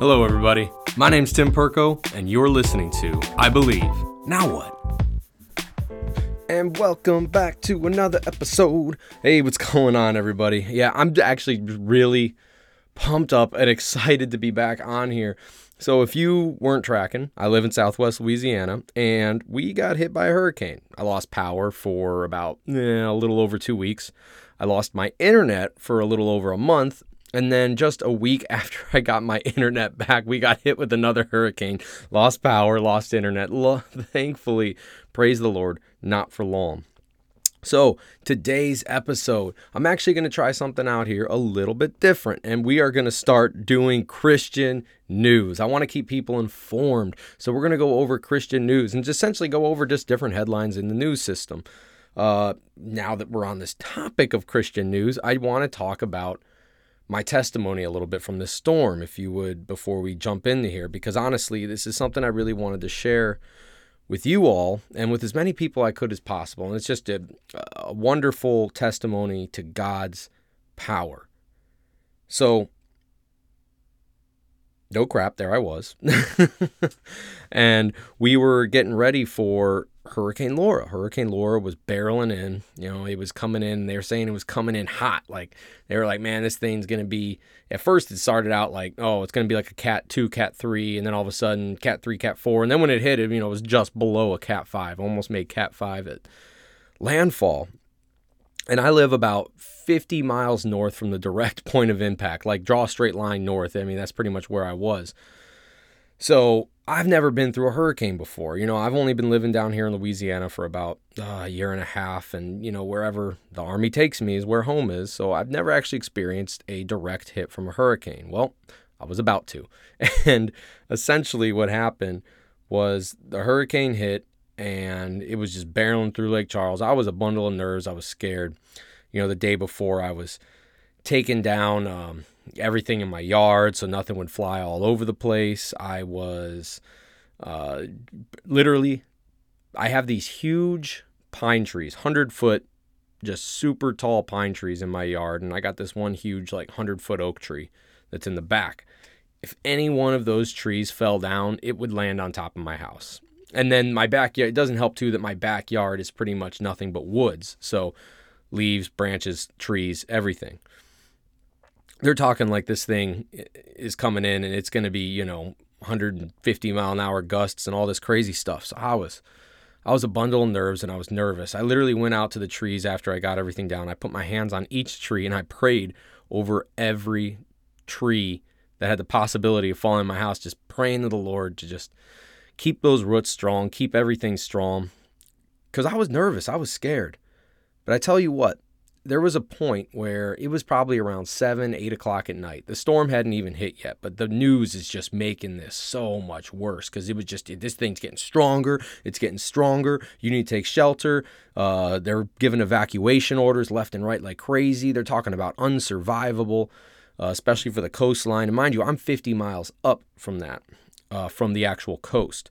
Hello, everybody. My name's Tim Perko, and you're listening to I Believe. Now what? And welcome back to another episode. Hey, what's going on, everybody? Yeah, I'm actually really pumped up and excited to be back on here. So, if you weren't tracking, I live in southwest Louisiana and we got hit by a hurricane. I lost power for about eh, a little over two weeks. I lost my internet for a little over a month. And then just a week after I got my internet back, we got hit with another hurricane. Lost power, lost internet. Thankfully, praise the Lord, not for long. So, today's episode, I'm actually going to try something out here a little bit different, and we are going to start doing Christian news. I want to keep people informed. So, we're going to go over Christian news and just essentially go over just different headlines in the news system. Uh, now that we're on this topic of Christian news, I want to talk about my testimony a little bit from this storm, if you would, before we jump into here, because honestly, this is something I really wanted to share with you all and with as many people I could as possible. And it's just a, a wonderful testimony to God's power. So, no crap, there I was. and we were getting ready for Hurricane Laura. Hurricane Laura was barreling in. You know, it was coming in. They were saying it was coming in hot. Like they were like, man, this thing's gonna be. At first, it started out like, oh, it's gonna be like a Cat two, Cat three, and then all of a sudden, Cat three, Cat four, and then when it hit, it you know it was just below a Cat five, almost made Cat five at landfall. And I live about 50 miles north from the direct point of impact. Like draw a straight line north. I mean, that's pretty much where I was. So I've never been through a hurricane before. You know, I've only been living down here in Louisiana for about uh, a year and a half, and you know, wherever the army takes me is where home is. So I've never actually experienced a direct hit from a hurricane. Well, I was about to, and essentially what happened was the hurricane hit, and it was just barreling through Lake Charles. I was a bundle of nerves. I was scared. You know, the day before I was taken down. Um, everything in my yard so nothing would fly all over the place. I was uh, literally, I have these huge pine trees, 100 foot, just super tall pine trees in my yard. And I got this one huge, like 100 foot oak tree that's in the back. If any one of those trees fell down, it would land on top of my house. And then my backyard, it doesn't help too that my backyard is pretty much nothing but woods. So leaves, branches, trees, everything they're talking like this thing is coming in and it's going to be you know 150 mile an hour gusts and all this crazy stuff. So i was i was a bundle of nerves and i was nervous. I literally went out to the trees after i got everything down. I put my hands on each tree and i prayed over every tree that had the possibility of falling in my house just praying to the lord to just keep those roots strong keep everything strong. Because i was nervous. I was scared. But i tell you what there was a point where it was probably around seven, eight o'clock at night. The storm hadn't even hit yet, but the news is just making this so much worse because it was just this thing's getting stronger. It's getting stronger. You need to take shelter. Uh, they're giving evacuation orders left and right like crazy. They're talking about unsurvivable, uh, especially for the coastline. And mind you, I'm 50 miles up from that, uh, from the actual coast.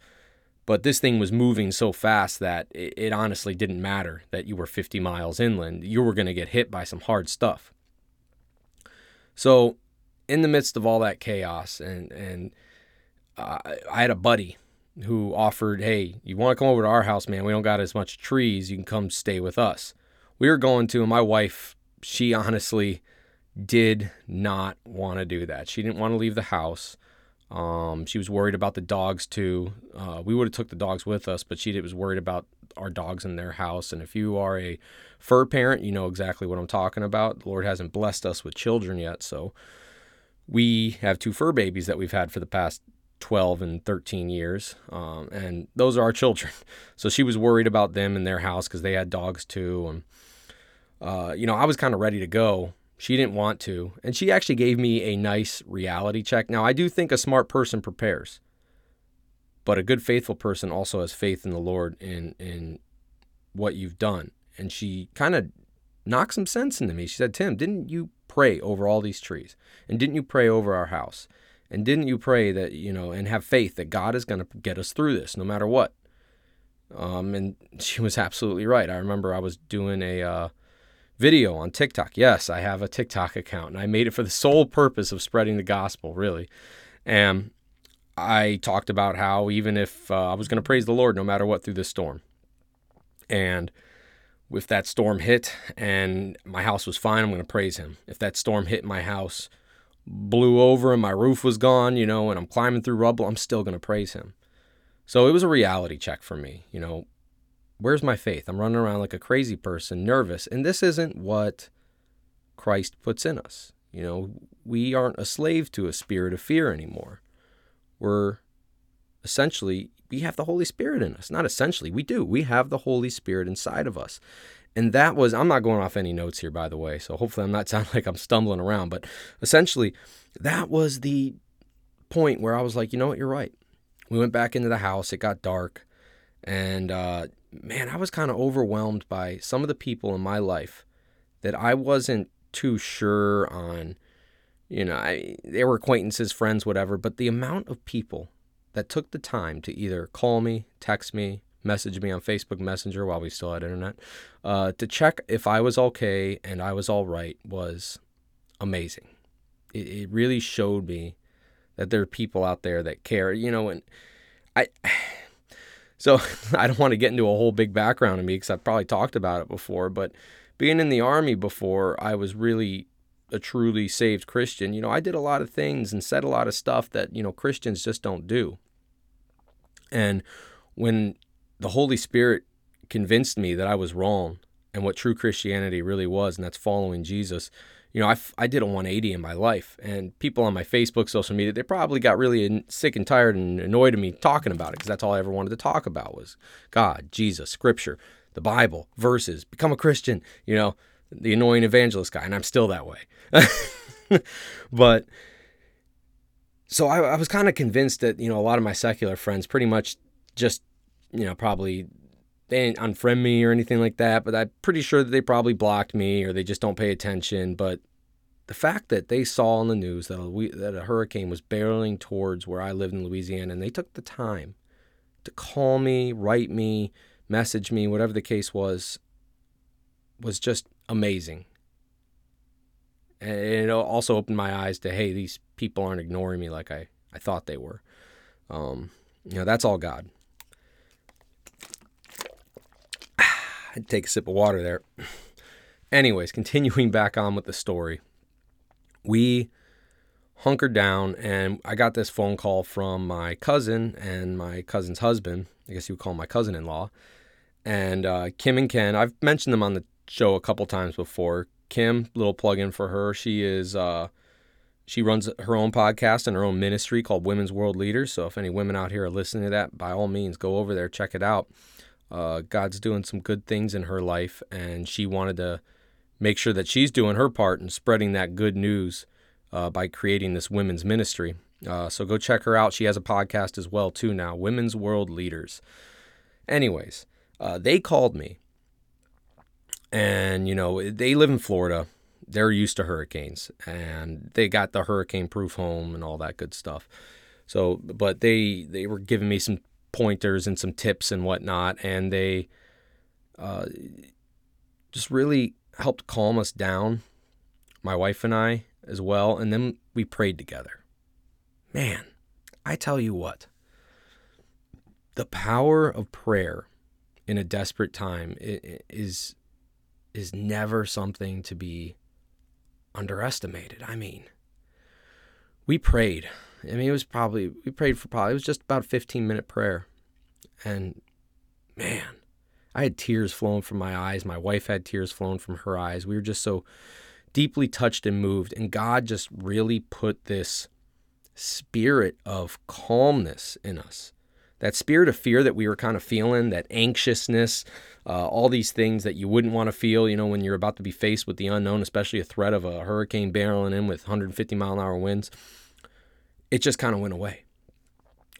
But this thing was moving so fast that it, it honestly didn't matter that you were 50 miles inland. You were going to get hit by some hard stuff. So, in the midst of all that chaos, and and uh, I had a buddy who offered, "Hey, you want to come over to our house, man? We don't got as much trees. You can come stay with us." We were going to, and my wife, she honestly did not want to do that. She didn't want to leave the house. Um, she was worried about the dogs too. Uh, we would have took the dogs with us, but she was worried about our dogs in their house. And if you are a fur parent, you know exactly what I'm talking about. The Lord hasn't blessed us with children yet, so we have two fur babies that we've had for the past 12 and 13 years, um, and those are our children. So she was worried about them in their house because they had dogs too. And uh, you know, I was kind of ready to go, she didn't want to. And she actually gave me a nice reality check. Now, I do think a smart person prepares, but a good, faithful person also has faith in the Lord in, in what you've done. And she kind of knocked some sense into me. She said, Tim, didn't you pray over all these trees? And didn't you pray over our house? And didn't you pray that, you know, and have faith that God is going to get us through this no matter what? Um, and she was absolutely right. I remember I was doing a, uh, video on TikTok. Yes, I have a TikTok account and I made it for the sole purpose of spreading the gospel, really. And I talked about how even if uh, I was going to praise the Lord no matter what through this storm. And if that storm hit and my house was fine, I'm going to praise him. If that storm hit my house, blew over and my roof was gone, you know, and I'm climbing through rubble, I'm still going to praise him. So it was a reality check for me, you know, where's my faith? I'm running around like a crazy person, nervous. And this isn't what Christ puts in us. You know, we aren't a slave to a spirit of fear anymore. We're essentially, we have the Holy Spirit in us. Not essentially, we do. We have the Holy Spirit inside of us. And that was, I'm not going off any notes here, by the way. So hopefully I'm not sounding like I'm stumbling around. But essentially, that was the point where I was like, you know what, you're right. We went back into the house. It got dark. And uh, man, I was kind of overwhelmed by some of the people in my life that I wasn't too sure on. You know, I, they were acquaintances, friends, whatever, but the amount of people that took the time to either call me, text me, message me on Facebook Messenger while we still had internet, uh, to check if I was okay and I was all right was amazing. It, it really showed me that there are people out there that care, you know, and I. So I don't want to get into a whole big background of me because I've probably talked about it before, but being in the army before I was really a truly saved Christian, you know, I did a lot of things and said a lot of stuff that, you know, Christians just don't do. And when the Holy Spirit convinced me that I was wrong and what true Christianity really was, and that's following Jesus, you know, I, I did a 180 in my life. And people on my Facebook, social media, they probably got really sick and tired and annoyed of me talking about it because that's all I ever wanted to talk about was God, Jesus, Scripture, the Bible, verses, become a Christian, you know, the annoying evangelist guy. And I'm still that way. but so I, I was kind of convinced that, you know, a lot of my secular friends pretty much just, you know, probably they didn't unfriend me or anything like that, but I'm pretty sure that they probably blocked me or they just don't pay attention. But the fact that they saw on the news that a, that a hurricane was barreling towards where I lived in Louisiana and they took the time to call me, write me, message me, whatever the case was, was just amazing. And it also opened my eyes to, hey, these people aren't ignoring me like I, I thought they were. Um, you know, that's all God. Take a sip of water there. Anyways, continuing back on with the story. We hunkered down and I got this phone call from my cousin and my cousin's husband. I guess you would call him my cousin in law. And uh, Kim and Ken, I've mentioned them on the show a couple times before. Kim, little plug in for her. She is uh, she runs her own podcast and her own ministry called Women's World Leaders. So if any women out here are listening to that, by all means, go over there, check it out uh, God's doing some good things in her life, and she wanted to make sure that she's doing her part in spreading that good news uh, by creating this women's ministry. Uh, so go check her out. She has a podcast as well too now, Women's World Leaders. Anyways, uh, they called me, and you know they live in Florida. They're used to hurricanes, and they got the hurricane-proof home and all that good stuff. So, but they they were giving me some pointers and some tips and whatnot, and they uh, just really helped calm us down, my wife and I as well, and then we prayed together. Man, I tell you what, the power of prayer in a desperate time is is never something to be underestimated. I mean, we prayed I mean, it was probably, we prayed for probably, it was just about a 15 minute prayer. And man, I had tears flowing from my eyes. My wife had tears flowing from her eyes. We were just so deeply touched and moved. And God just really put this spirit of calmness in us. That spirit of fear that we were kind of feeling, that anxiousness, uh, all these things that you wouldn't want to feel, you know, when you're about to be faced with the unknown, especially a threat of a hurricane barreling in with 150 mile an hour winds it just kind of went away.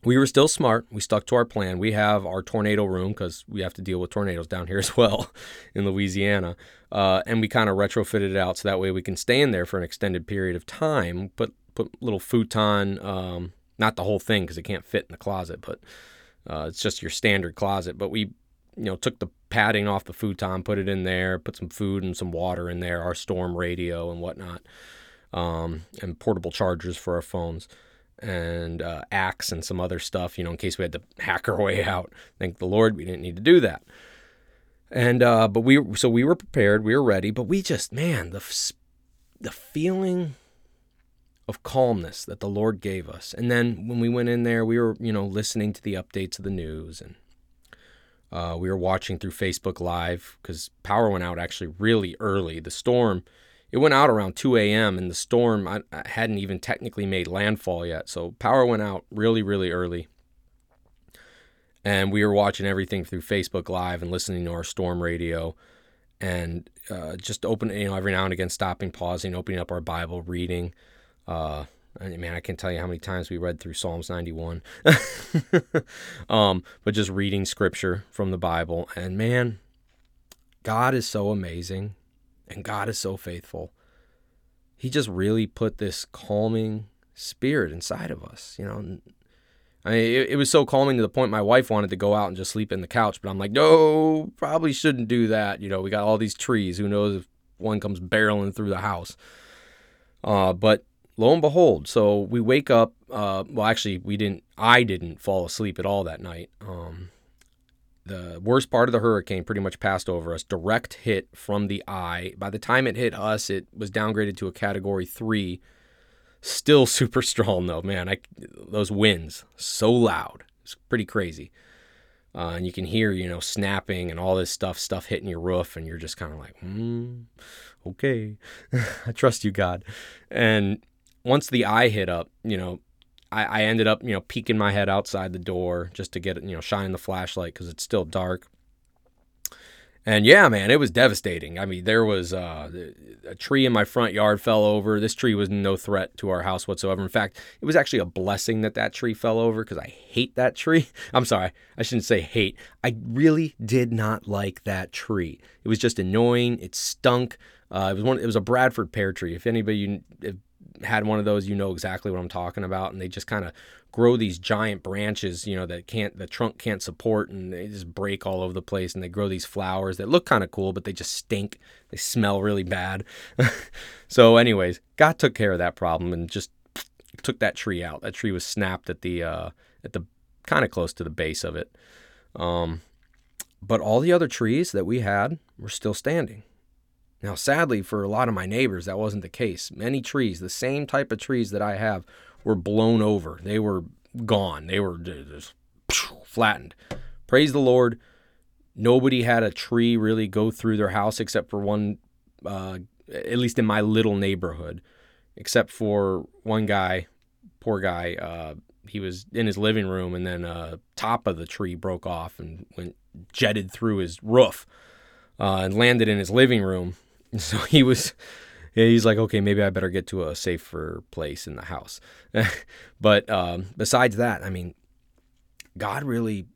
We were still smart. We stuck to our plan. We have our tornado room because we have to deal with tornadoes down here as well in Louisiana. Uh, and we kind of retrofitted it out so that way we can stay in there for an extended period of time. Put put little futon, um, not the whole thing because it can't fit in the closet, but uh, it's just your standard closet. But we, you know, took the padding off the futon, put it in there, put some food and some water in there, our storm radio and whatnot, um, and portable chargers for our phones and uh, axe and some other stuff, you know, in case we had to hack our way out. Thank the Lord we didn't need to do that. And uh, but we so we were prepared, we were ready, but we just man the the feeling of calmness that the Lord gave us. And then when we went in there, we were you know listening to the updates of the news and uh, we were watching through Facebook Live because power went out actually really early. The storm it went out around 2 a.m. and the storm I, I hadn't even technically made landfall yet. So power went out really, really early. And we were watching everything through Facebook Live and listening to our storm radio and uh, just open, you know, every now and again stopping, pausing, opening up our Bible, reading. Uh, I mean, man, I can't tell you how many times we read through Psalms 91. um, but just reading scripture from the Bible. And man, God is so amazing. And God is so faithful. He just really put this calming spirit inside of us, you know. I mean, it, it, was so calming to the point my wife wanted to go out and just sleep in the couch, but I'm like, no, probably shouldn't do that. You know, we got all these trees. Who knows if one comes barreling through the house? Uh, but lo and behold, so we wake up. Uh, well, actually, we didn't. I didn't fall asleep at all that night. Um, the worst part of the hurricane pretty much passed over us. Direct hit from the eye. By the time it hit us, it was downgraded to a category three. Still super strong though, man. I those winds so loud. It's pretty crazy. Uh, and you can hear, you know, snapping and all this stuff, stuff hitting your roof, and you're just kind of like, hmm, okay, I trust you, God. And once the eye hit up, you know, I, I ended up, you know, peeking my head outside the door just to get it, you know, shine the flashlight because it's still dark. And yeah, man, it was devastating. I mean, there was uh, a tree in my front yard fell over. This tree was no threat to our house whatsoever. In fact, it was actually a blessing that that tree fell over because I hate that tree. I'm sorry, I shouldn't say hate. I really did not like that tree. It was just annoying. It stunk. Uh, it was one. It was a Bradford pear tree. If anybody, if had one of those, you know exactly what I'm talking about. And they just kind of grow these giant branches, you know, that can't, the trunk can't support and they just break all over the place. And they grow these flowers that look kind of cool, but they just stink. They smell really bad. so, anyways, God took care of that problem and just took that tree out. That tree was snapped at the, uh, at the kind of close to the base of it. Um, but all the other trees that we had were still standing. Now, sadly, for a lot of my neighbors, that wasn't the case. Many trees, the same type of trees that I have, were blown over. They were gone. They were just flattened. Praise the Lord. Nobody had a tree really go through their house except for one, uh, at least in my little neighborhood, except for one guy, poor guy. Uh, he was in his living room and then uh, top of the tree broke off and went jetted through his roof uh, and landed in his living room So he was, he's like, okay, maybe I better get to a safer place in the house. but um, besides that, I mean, God really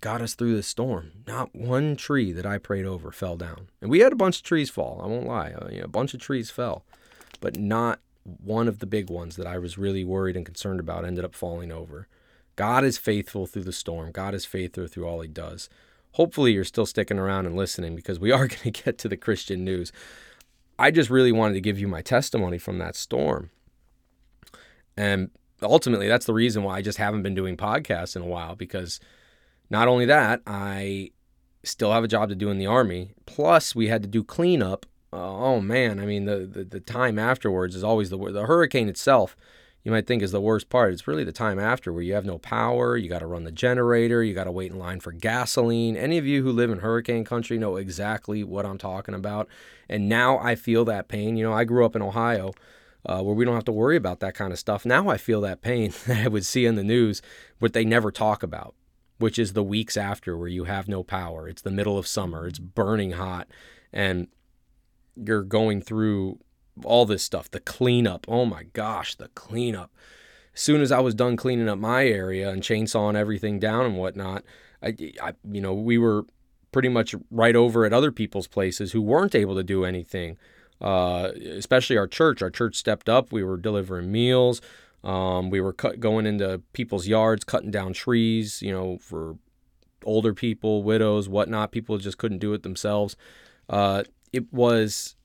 got us through the storm. Not one tree that I prayed over fell down. And we had a bunch of trees fall. I won't lie. Uh, you know, a bunch of trees fell, but not one of the big ones that I was really worried and concerned about ended up falling over. God is faithful through the storm. God is faithful through all he does hopefully you're still sticking around and listening because we are going to get to the Christian news. I just really wanted to give you my testimony from that storm. And ultimately, that's the reason why I just haven't been doing podcasts in a while because not only that, I still have a job to do in the army. Plus, we had to do cleanup. Uh, oh man, I mean the, the the time afterwards is always the the hurricane itself you might think is the worst part. It's really the time after where you have no power, you got to run the generator, you got to wait in line for gasoline. Any of you who live in hurricane country know exactly what I'm talking about. And now I feel that pain. You know, I grew up in Ohio. Uh, where we don't have to worry about that kind of stuff. Now I feel that pain that I would see in the news, but they never talk about, which is the weeks after where you have no power. It's the middle of summer, it's burning hot, and you're going through all this stuff, the cleanup. Oh my gosh, the cleanup. As soon as I was done cleaning up my area and chainsawing everything down and whatnot, I, I you know, we were pretty much right over at other people's places who weren't able to do anything. Uh, especially our church. Our church stepped up. We were delivering meals. Um, we were cut, going into people's yards, cutting down trees, you know, for older people, widows, whatnot. People just couldn't do it themselves. Uh, it was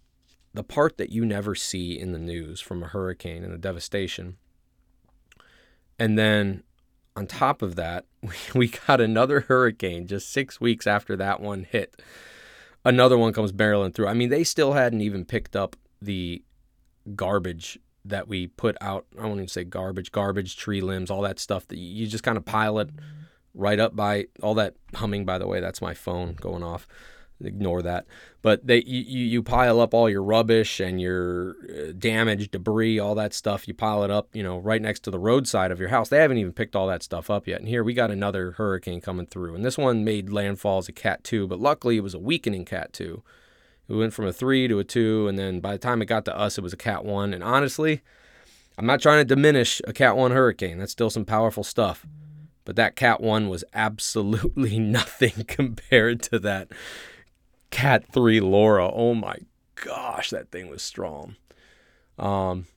the part that you never see in the news from a hurricane and the devastation And then on top of that, we, got another hurricane just six weeks after that one hit. Another one comes barreling through. I mean, they still hadn't even picked up the garbage that we put out. I won't even say garbage, garbage, tree limbs, all that stuff that you just kind of pile it right up by all that humming. By the way, that's my phone going off. Ignore that. But they you, you pile up all your rubbish and your uh, damage, debris, all that stuff. You pile it up, you know, right next to the roadside of your house. They haven't even picked all that stuff up yet. And here we got another hurricane coming through, and this one made landfall as a Cat two, but luckily it was a weakening Cat two. It went from a three to a two, and then by the time it got to us, it was a Cat one. And honestly, I'm not trying to diminish a Cat one hurricane. That's still some powerful stuff. But that Cat one was absolutely nothing compared to that Cat 3 Laura. Oh my gosh, that thing was strong. Um,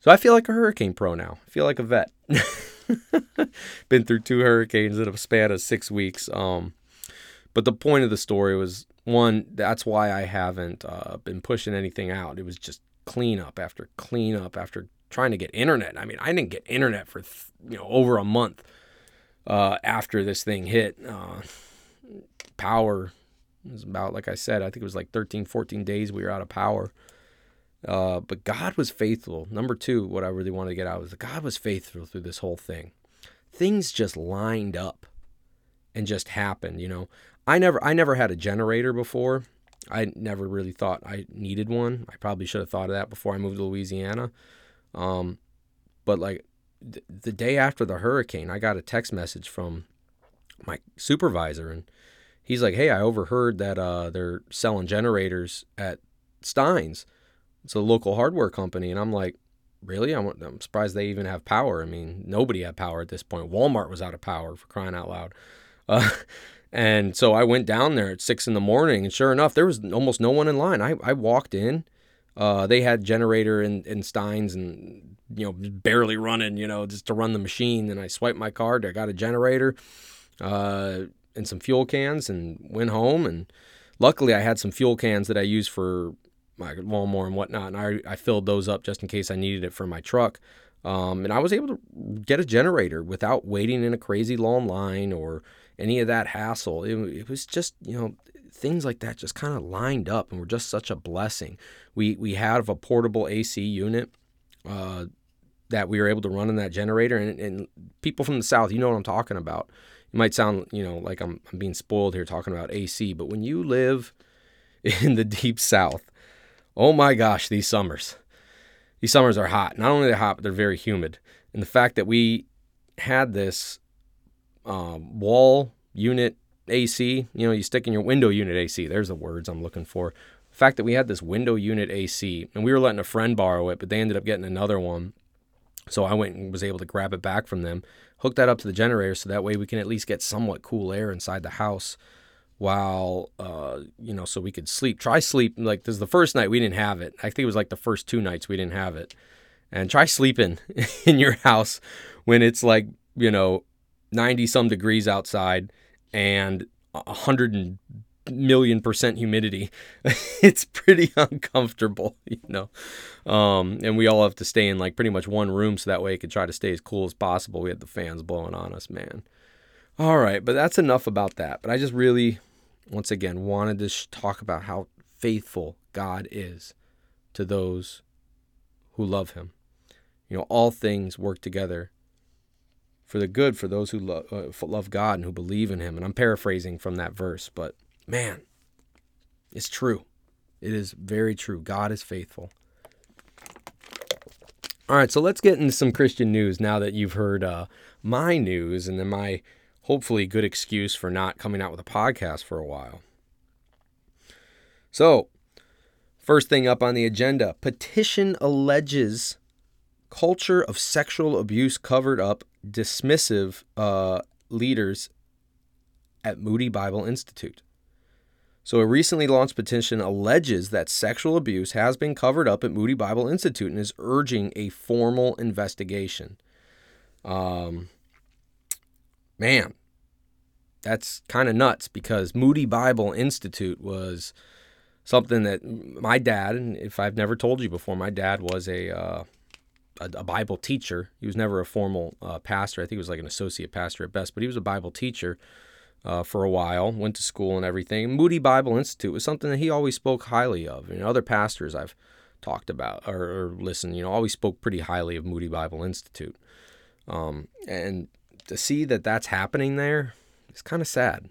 so I feel like a hurricane pro now. I feel like a vet. Been through two hurricanes in a span of six weeks. Um, but the point of the story was one, that's why I haven't uh, been pushing anything out. It was just cleanup after cleanup after trying to get internet. I mean, I didn't get internet for you know over a month uh, after this thing hit. Uh, power was about like I said, I think it was like 13, 14 days we were out of power. Uh, but God was faithful. Number two, what I really wanted to get out was that God was faithful through this whole thing. Things just lined up and just happened. You know, I never I never had a generator before. I never really thought I needed one. I probably should have thought of that before I moved to Louisiana. Um, but like th- the day after the hurricane, I got a text message from my supervisor, and he's like, "Hey, I overheard that uh, they're selling generators at Stines. It's a local hardware company." And I'm like, "Really? I'm, I'm surprised they even have power. I mean, nobody had power at this point. Walmart was out of power for crying out loud." Uh, and so I went down there at six in the morning, and sure enough, there was almost no one in line. I, I walked in. Uh, they had generator in, in Stines and you know barely running, you know, just to run the machine. And I swiped my card. I got a generator uh, and some fuel cans, and went home. And luckily, I had some fuel cans that I use for my lawnmower and whatnot, and I, I filled those up just in case I needed it for my truck. Um, and I was able to get a generator without waiting in a crazy long line or any of that hassle. It, it was just, you know, things like that just kind of lined up and were just such a blessing. We we have a portable AC unit uh, that we were able to run in that generator, and, and, people from the south, you know what I'm talking about. It might sound, you know, like I'm, I'm being spoiled here talking about AC, but when you live in the deep south, oh my gosh, these summers, these summers are hot. Not only are they're hot, but they're very humid. And the fact that we had this um, wall unit AC. You know, you stick in your window unit AC. There's the words I'm looking for. The fact that we had this window unit AC and we were letting a friend borrow it, but they ended up getting another one. So I went and was able to grab it back from them, hook that up to the generator so that way we can at least get somewhat cool air inside the house while uh, you know so we could sleep. Try sleep like this is the first night we didn't have it. I think it was like the first two nights we didn't have it. And try sleeping in your house when it's like you know 90 some degrees outside and 100 million percent humidity. it's pretty uncomfortable, you know. Um, and we all have to stay in like pretty much one room so that way it could try to stay as cool as possible. We had the fans blowing on us, man. All right, but that's enough about that. But I just really, once again, wanted to sh- talk about how faithful God is to those who love Him. You know, all things work together for the good for those who uh, love God and who believe in Him. And I'm paraphrasing from that verse, but man, it's true. It is very true. God is faithful. All right, so let's get into some Christian news now that you've heard uh, my news and then my hopefully good excuse for not coming out with a podcast for a while. So, first thing up on the agenda petition alleges culture of sexual abuse covered up dismissive uh, leaders at Moody Bible Institute. So, a recently launched petition alleges that sexual abuse has been covered up at Moody Bible Institute and is urging a formal investigation. Um, man, that's kind of nuts because Moody Bible Institute was something that my dad, and if I've never told you before, my dad was a uh, a, Bible teacher. He was never a formal uh, pastor. I think he was like an associate pastor at best, but he was a Bible teacher uh, for a while. Went to school and everything. Moody Bible Institute was something that he always spoke highly of. And other pastors I've talked about or, or listened, you know, always spoke pretty highly of Moody Bible Institute. Um, and to see that that's happening there, it's kind of sad.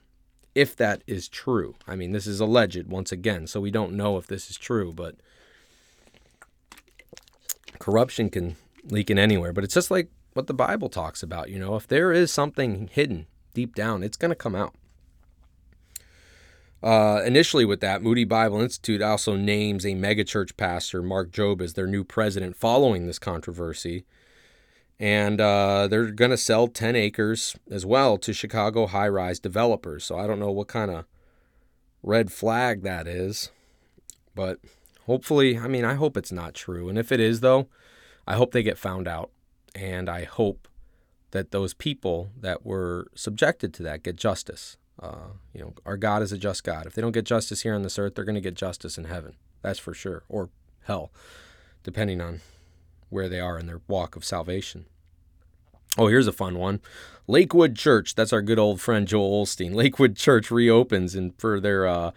If that is true, I mean, this is alleged once again, so we don't know if this is true, but corruption can leak in anywhere. But it's just like what the Bible talks about. You know, if there is something hidden deep down, it's going to come out. Uh, initially, with that, Moody Bible Institute also names a megachurch pastor, Mark Jobe, as their new president following this controversy. And uh, they're going to sell 10 acres as well to Chicago high rise developers. So I don't know what kind of red flag that is. But Hopefully, I mean, I hope it's not true. And if it is, though, I hope they get found out. And I hope that those people that were subjected to that get justice. Uh, you know, our God is a just God. If they don't get justice here on this earth, they're going to get justice in heaven. That's for sure. Or hell, depending on where they are in their walk of salvation. Oh, here's a fun one. Lakewood Church, that's our good old friend Joel Osteen. Lakewood Church reopens and for their uh,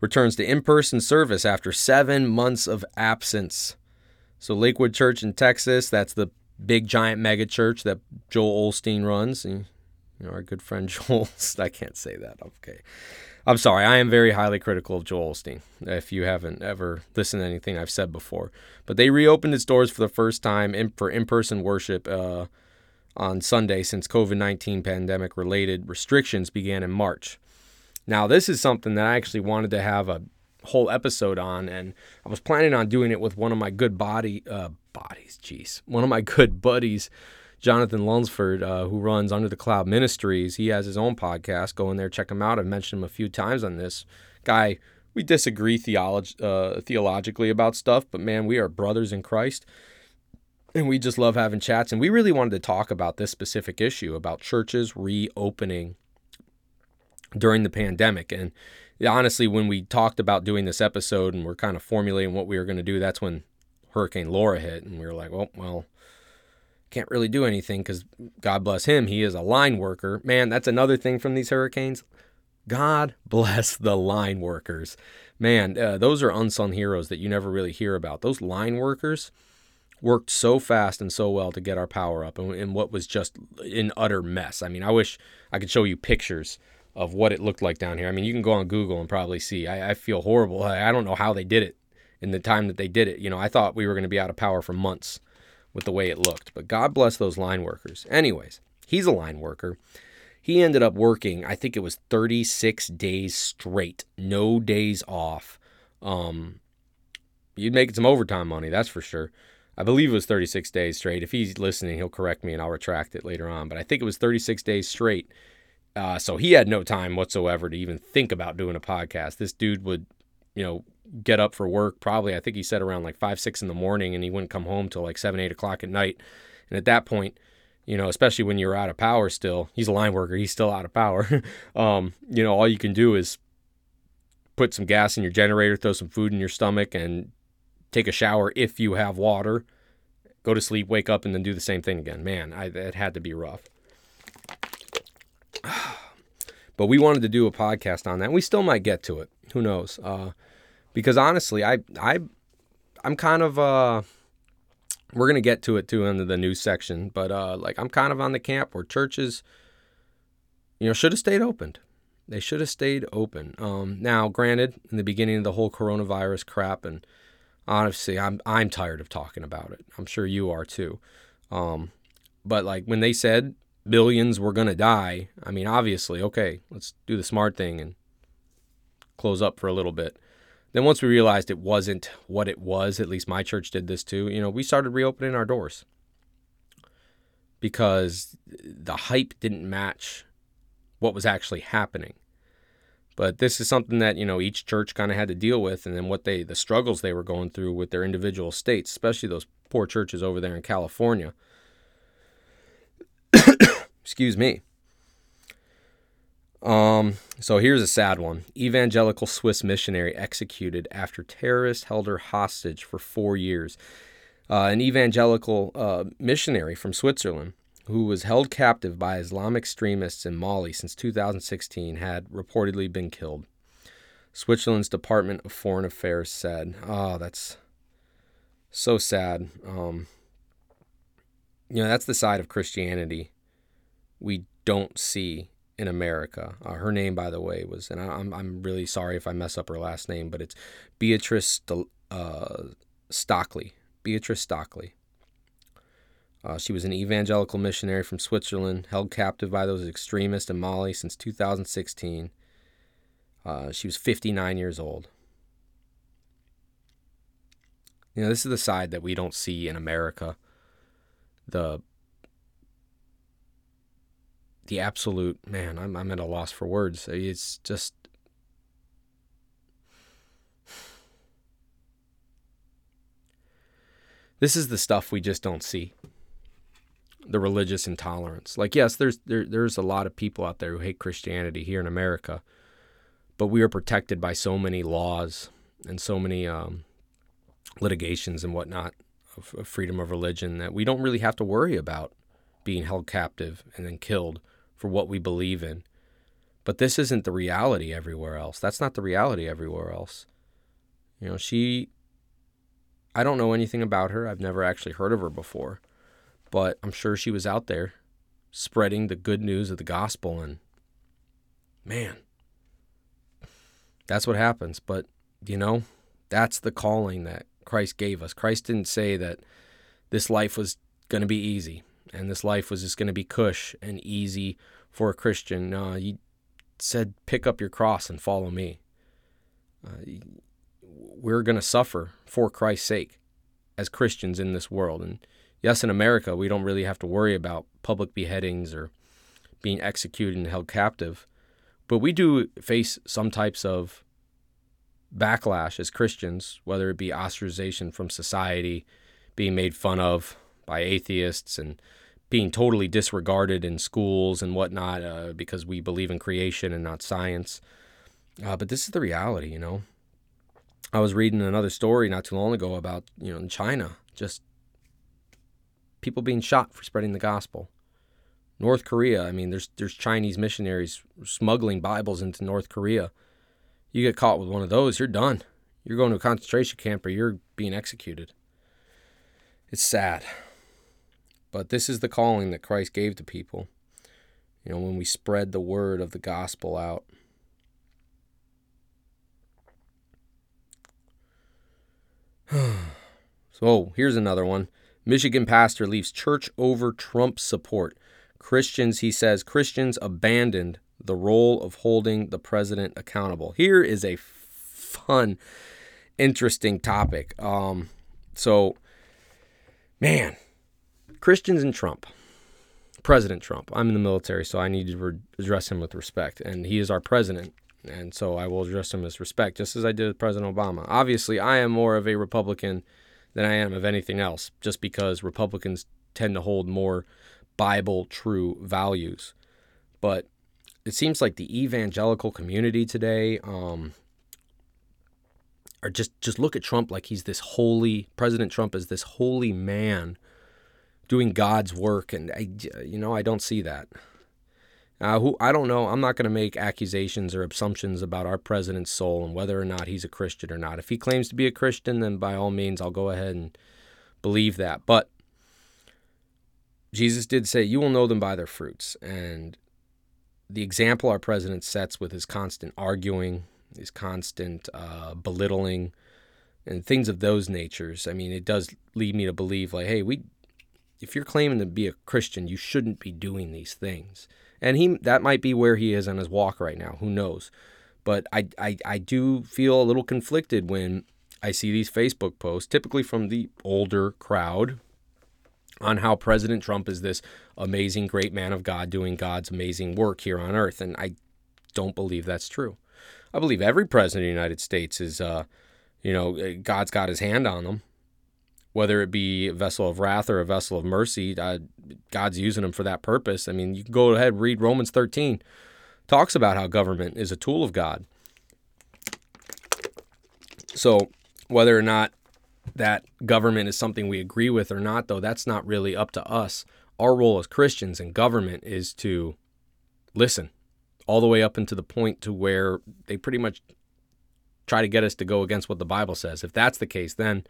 returns to in person service after seven months of absence. So, Lakewood Church in Texas, that's the big giant mega church that Joel Osteen runs. And, you know, our good friend Joel, I can't say that. Okay. I'm sorry. I am very highly critical of Joel Osteen, if you haven't ever listened to anything I've said before. But they reopened its doors for the first time in, for in person worship uh, on Sunday since COVID 19 pandemic related restrictions began in March. Now, this is something that I actually wanted to have a whole episode on, and I was planning on doing it with one of my good body uh, bodies. Jeez, one of my good buddies, Jonathan Lunsford, uh, who runs Under the Cloud Ministries. He has his own podcast. Go in there, check him out. I've mentioned him a few times on this guy. We disagree theolog- uh, theologically about stuff, but man, we are brothers in Christ. And we just love having chats. And we really wanted to talk about this specific issue about churches reopening during the pandemic. And honestly, when we talked about doing this episode and we're kind of formulating what we were going to do, that's when Hurricane Laura hit. And we were like, well, well, can't really do anything because God bless him. He is a line worker. Man, that's another thing from these hurricanes. God bless the line workers. Man, uh, those are unsung heroes that you never really hear about. Those line workers worked so fast and so well to get our power up and, and what was just an utter mess. I mean, I wish I could show you pictures of what it looked like down here. I mean, you can go on Google and probably see. I, I feel horrible. I, I, don't know how they did it in the time that they did it. You know, I thought we were going to be out of power for months with the way it looked. But God bless those line workers. Anyways, he's a line worker. He ended up working, I think it was 36 days straight, no days off. Um, you'd make some overtime money, that's for sure. I believe it was 36 days straight. If he's listening, he'll correct me and I'll retract it later on. But I think it was 36 days straight uh, so he had no time whatsoever to even think about doing a podcast. This dude would, you know, get up for work probably, I think he said around like five, six in the morning, and he wouldn't come home till like seven, eight o'clock at night. And at that point, you know, especially when you're out of power still, he's a line worker, he's still out of power. um, you know, all you can do is put some gas in your generator, throw some food in your stomach, and take a shower if you have water. Go to sleep, wake up, and then do the same thing again. Man, I, it had to be rough. but we wanted to do a podcast on that. We still might get to it. Who knows? Uh, because honestly, I I I'm kind of uh, we're gonna get to it too under the news section, but uh, like I'm kind of on the camp where churches, you know, should have stayed opened. They should have stayed open. Um, now, granted, in the beginning of the whole coronavirus crap, and honestly, I'm I'm tired of talking about it. I'm sure you are too. Um, but like when they said billions were to die, I mean, obviously, okay, let's do the smart thing and close up for a little bit. Then once we realized it wasn't what it was, at least my church did this too, you know, we started reopening our doors because the hype didn't match what was actually happening. But this is something that, you know, each church kind of had to deal with and then what they the struggles they were going through with their individual states, especially those poor churches over there in California Excuse me. Um, so here's a sad one. Evangelical Swiss missionary executed after terrorists held her hostage for four years. Uh, an evangelical uh, missionary from Switzerland who was held captive by Islamic extremists in Mali since 2016 had reportedly been killed. Switzerland's Department of Foreign Affairs said, "Oh, that's so sad." Um, you know, that's the side of Christianity we don't see in America. Uh, her name, by the way, was, and I, am I'm really sorry if I mess up her last name, but it's Beatrice uh, Stöckli. Beatrice Stöckli. Uh, she was an evangelical missionary from Switzerland, held captive by those extremists in Mali since 2016. Uh, she was 59 years old. You know, this is the side that we don't see in America. The the absolute man, I'm I'm at a loss for words. It's just This is the stuff we just don't see. The religious intolerance. Like yes, there's there, there's a lot of people out there who hate Christianity here in America, but we are protected by so many laws and so many um, litigations and whatnot of, of freedom of religion that we don't really have to worry about being held captive and then killed for what we believe in. But this isn't the reality everywhere else. That's not the reality everywhere else. You know, she I don't know anything about her. I've never actually heard of her before. But I'm sure she was out there spreading the good news of the gospel and man, that's what happens. But, you know, that's the calling that Christ gave us. Christ didn't say that this life was going to be easy and this life was just going to be cush and easy for a Christian. No, he said, pick up your cross and follow me. Uh, we're going to suffer for Christ's sake as Christians in this world. And yes, in America, we don't really have to worry about public beheadings or being executed and held captive, but we do face some types of backlash as Christians, whether it be ostracization from society, being made fun of by atheists, and being totally disregarded in schools and whatnot uh, because we believe in creation and not science. Uh, but this is the reality, you know. I was reading another story not too long ago about, you know, in China, just people being shot for spreading the gospel. North Korea, I mean, there's there's Chinese missionaries smuggling Bibles into North Korea. You get caught with one of those, you're done. You're going to a concentration camp or you're being executed. It's sad. But this is the calling that Christ gave to people. You know, when we spread the word of the gospel out. so here's another one. Michigan pastor leaves church over Trump support. Christians, he says, Christians abandoned the role of holding the president accountable. Here is a fun, interesting topic. Um, so, man, Christians and Trump. President Trump. I'm in the military, so I need to re- address him with respect. And he is our president. And so I will address him with respect, just as I did with President Obama. Obviously, I am more of a Republican than I am of anything else, just because Republicans tend to hold more Bible true values. But it seems like the evangelical community today um, are just just look at Trump like he's this holy President Trump is this holy man doing God's work, and I, you know, I don't see that. Uh, who I don't know. I'm not going to make accusations or assumptions about our president's soul and whether or not he's a Christian or not. If he claims to be a Christian, then by all means, I'll go ahead and believe that. But Jesus did say, "You will know them by their fruits," and the example our president sets with his constant arguing, his constant uh, belittling, and things of those natures. I mean, it does lead me to believe, like, hey, we if you're claiming to be a Christian, you shouldn't be doing these things. And he that might be where he is on his walk right now. Who knows? But I, I, I do feel a little conflicted when I see these Facebook posts, typically from the older crowd, on how President Trump is this amazing, great man of God doing God's amazing work here on earth. And I don't believe that's true. I believe every president of the United States is, uh, you know, God's got his hand on them whether it be a vessel of wrath or a vessel of mercy, uh, God's using them for that purpose. I mean, you can go ahead read Romans 13, talks about how government is a tool of God. So, whether or not that government is something we agree with or not, though, that's not really up to us. Our role as Christians in government is to listen all the way up into the point to where they pretty much try to get us to go against what the Bible says. If that's the case, then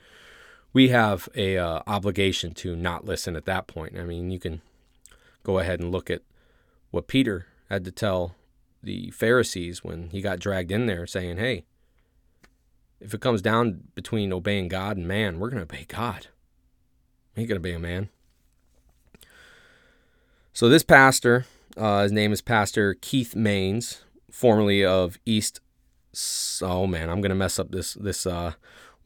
we have a uh, obligation to not listen at that point. I mean, you can go ahead and look at what Peter had to tell the Pharisees when he got dragged in there saying, "Hey, if it comes down between obeying God and man, we're going to obey God. We ain't going to obey a man." So this pastor, uh, his name is Pastor Keith Maines, formerly of East. Oh man, I'm going to mess up this this uh,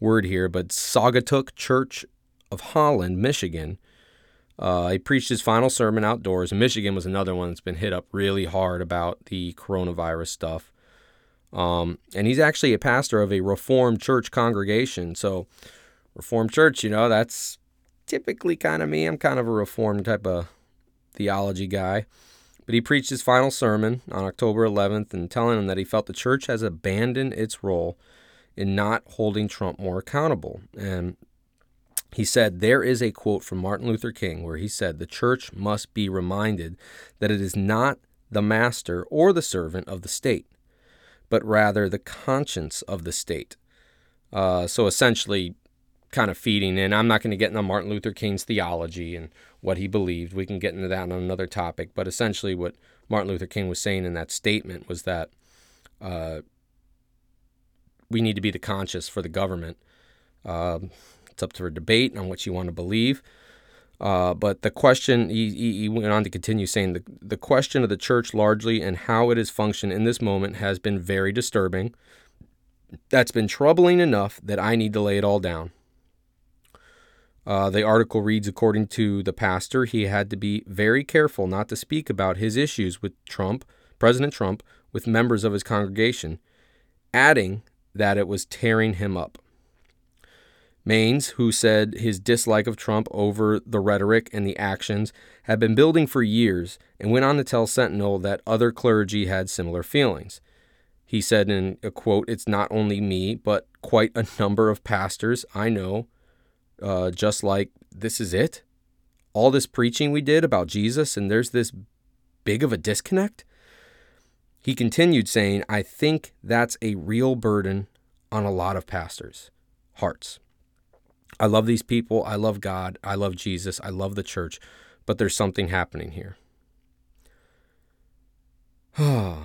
word here, but Saugatuck Church of Holland, Michigan. Uh, he preached his final sermon outdoors. Michigan was another one that's been hit up really hard about the coronavirus stuff. Um, and he's actually a pastor of a Reformed church congregation. So, Reformed church, you know, that's typically kind of me. I'm kind of a Reformed type of theology guy. But he preached his final sermon on October 11th and telling him that he felt the church has abandoned its role in not holding Trump more accountable. And he said, There is a quote from Martin Luther King where he said, The church must be reminded that it is not the master or the servant of the state, but rather the conscience of the state. Uh, so essentially, kind of feeding in. I'm not going to get into Martin Luther King's theology and what he believed. We can get into that on another topic. But essentially, what Martin Luther King was saying in that statement was that uh, we need to be the conscious for the government. Uh, it's up to a debate on what you want to believe. Uh, but the question, he, he went on to continue saying, the, the question of the church largely and how it has functioned in this moment has been very disturbing. That's been troubling enough that I need to lay it all down. Uh, the article reads according to the pastor, he had to be very careful not to speak about his issues with Trump, President Trump, with members of his congregation, adding that it was tearing him up. Maines, who said his dislike of Trump over the rhetoric and the actions had been building for years, and went on to tell Sentinel that other clergy had similar feelings. He said in a quote, It's not only me, but quite a number of pastors I know, uh, just like, this is it? All this preaching we did about Jesus, and there's this big of a disconnect? He continued saying, I think that's a real burden on a lot of pastors' hearts. I love these people. I love God. I love Jesus. I love the church. But there's something happening here.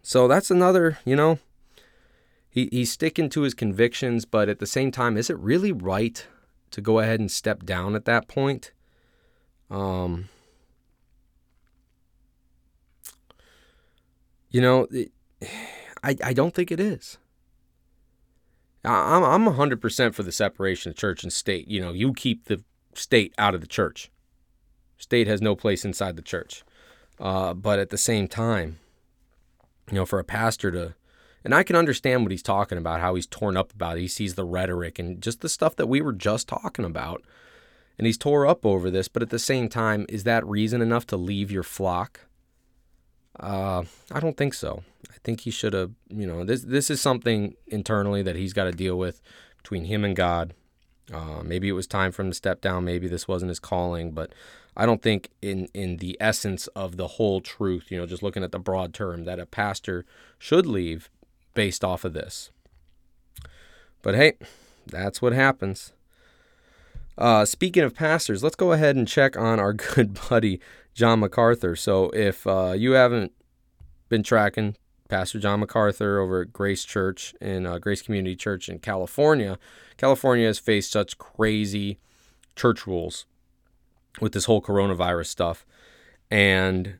so that's another, you know, he, he's sticking to his convictions, but at the same time, is it really right to go ahead and step down at that point? Um, You know, I, I don't think it is. I'm, I'm 100% for the separation of church and state. You know, you keep the state out of the church. State has no place inside the church. Uh, but at the same time, you know, for a pastor to, and I can understand what he's talking about, how he's torn up about it. He sees the rhetoric and just the stuff that we were just talking about. And he's tore up over this. But at the same time, is that reason enough to leave your flock? Uh, I don't think so. I think he should have, you know, this this is something internally that he's got to deal with between him and God. Uh, maybe it was time for him to step down. Maybe this wasn't his calling, but I don't think in in the essence of the whole truth, you know, just looking at the broad term, that a pastor should leave based off of this. But hey, that's what happens. Uh, speaking of pastors, let's go ahead and check on our good buddy John MacArthur. So if uh, you haven't been tracking Pastor John MacArthur over at Grace Church in uh, Grace Community Church in California, California has faced such crazy church rules with this whole coronavirus stuff. And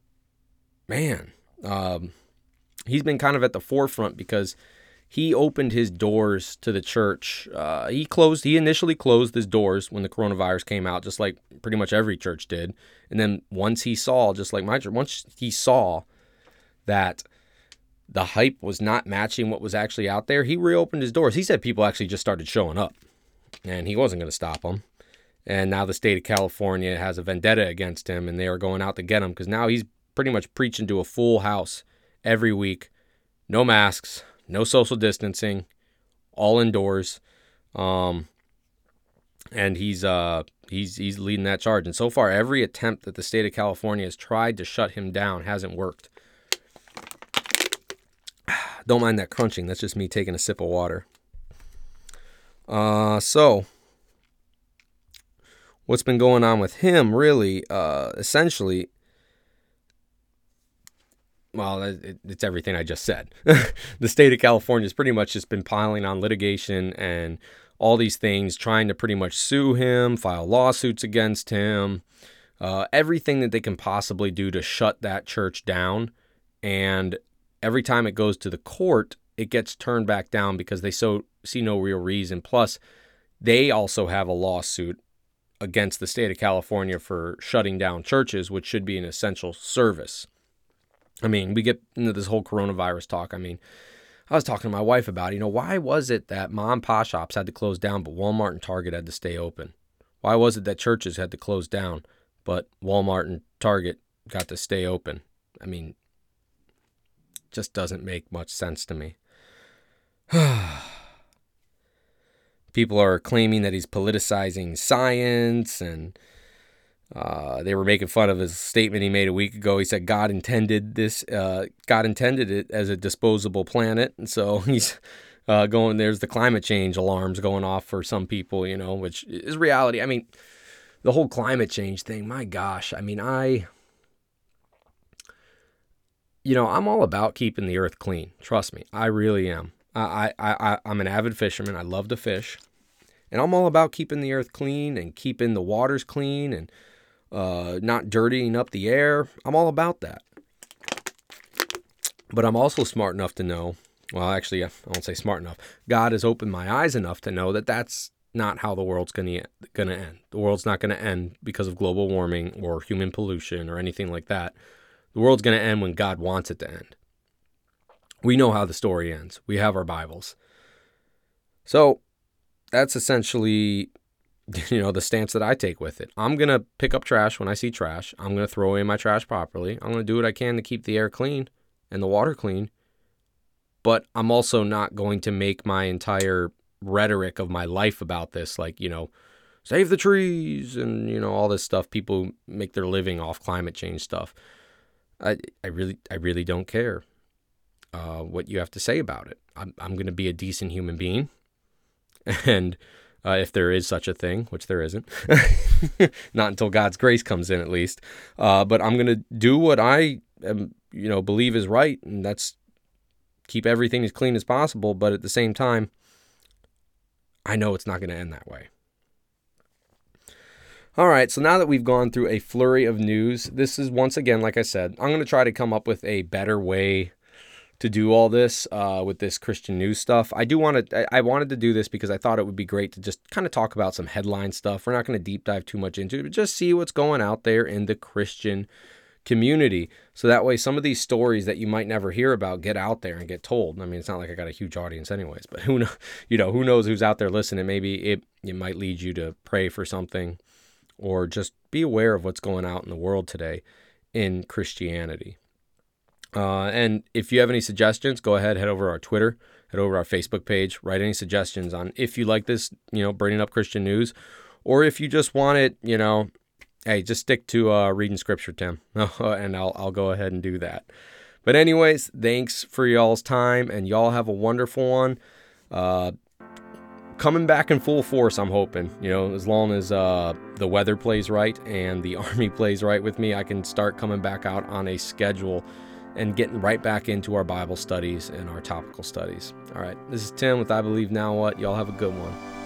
man, um, he's been kind of at the forefront because he opened his doors to the church. Uh, he closed. He initially closed his doors when the coronavirus came out, just like pretty much every church did. And then once he saw, just like my church, once he saw that the hype was not matching what was actually out there, he reopened his doors. He said people actually just started showing up, and he wasn't going to stop them. And now the state of California has a vendetta against him, and they are going out to get him because now he's pretty much preaching to a full house every week, no masks no social distancing, all indoors. Um, and he's uh he's he's leading that charge. And so far, every attempt that the state of California has tried to shut him down hasn't worked. Don't mind that crunching. That's just me taking a sip of water. Uh, so what's been going on with him really uh, essentially well it, it's everything i just said. The state of california has pretty much just been piling on litigation and all these things trying to pretty much sue him file lawsuits against him uh, everything that they can possibly do to shut that church down. And every time it goes to the court it gets turned back down because they so see no real reason. Plus they also have a lawsuit against the state of California for shutting down churches, which should be an essential service. I mean, we get into this whole coronavirus talk. I mean, I was talking to my wife about, you know, why was it that mom and pop shops had to close down, but Walmart and Target had to stay open? Why was it that churches had to close down, but Walmart and Target got to stay open? I mean, just doesn't make much sense to me. people are claiming that he's politicizing science and uh, they were making fun of his statement he made a week ago. He said God intended this, uh, God intended it as a disposable planet. And so he's uh, going, there's the climate change alarms going off for some people, you know, which is reality. I mean, the whole climate change thing, my gosh. I mean, I, you know, I'm all about keeping the earth clean. Trust me, I really am. I, I, I, I'm an avid fisherman. I love to fish. And I'm all about keeping the earth clean and keeping the waters clean and uh, not dirtying up the air. I'm all about that. But I'm also smart enough to know, well, actually, I won't say smart enough. God has opened my eyes enough to know that that's not how the world's going to end. The world's not going to end because of global warming or human pollution or anything like that. The world's going to end when God wants it to end. We know how the story ends. We have our Bibles. So, that's essentially you know the stance that I take with it. I'm gonna pick up trash when I see trash. I'm gonna throw away my trash properly. I'm gonna do what I can to keep the air clean and the water clean. But I'm also not going to make my entire rhetoric of my life about this, like you know, save the trees and you know all this stuff. People make their living off climate change stuff. I I really I really don't care uh, what you have to say about it. I'm I'm gonna be a decent human being. And uh, if there is such a thing, which there isn't, not until God's grace comes in, at least. Uh, but I'm going to do what I am, you know, believe is right, and that's keep everything as clean as possible. But at the same time, I know it's not going to end that way. All right, so now that we've gone through a flurry of news, this is once again, like I said, I'm going to try to come up with a better way to do all this uh, with this Christian news stuff. I do want to. I wanted to do this because I thought it would be great to just kind of talk about some headline stuff. We're not going to deep dive too much into it, but just see what's going out there in the Christian community. So that way, some of these stories that you might never hear about get out there and get told. I mean, it's not like I got a huge audience, anyways. But who know, you know, who knows who's out there listening? Maybe it it might lead you to pray for something, or just be aware of what's going out in the world today in Christianity. Uh, and if you have any suggestions, go ahead, head over our Twitter, head over our Facebook page, write any suggestions on if you like this, you know, bringing up Christian news, or if you just want it, you know, hey, just stick to uh, reading scripture, Tim, and I'll I'll go ahead and do that. But anyways, thanks for y'all's time, and y'all have a wonderful one. Uh, coming back in full force, I'm hoping. You know, as long as uh, the weather plays right and the army plays right with me, I can start coming back out on a schedule and getting right back into our Bible studies and our topical studies. All right, this is Tim with I Believe Now What. Y'all have a good one.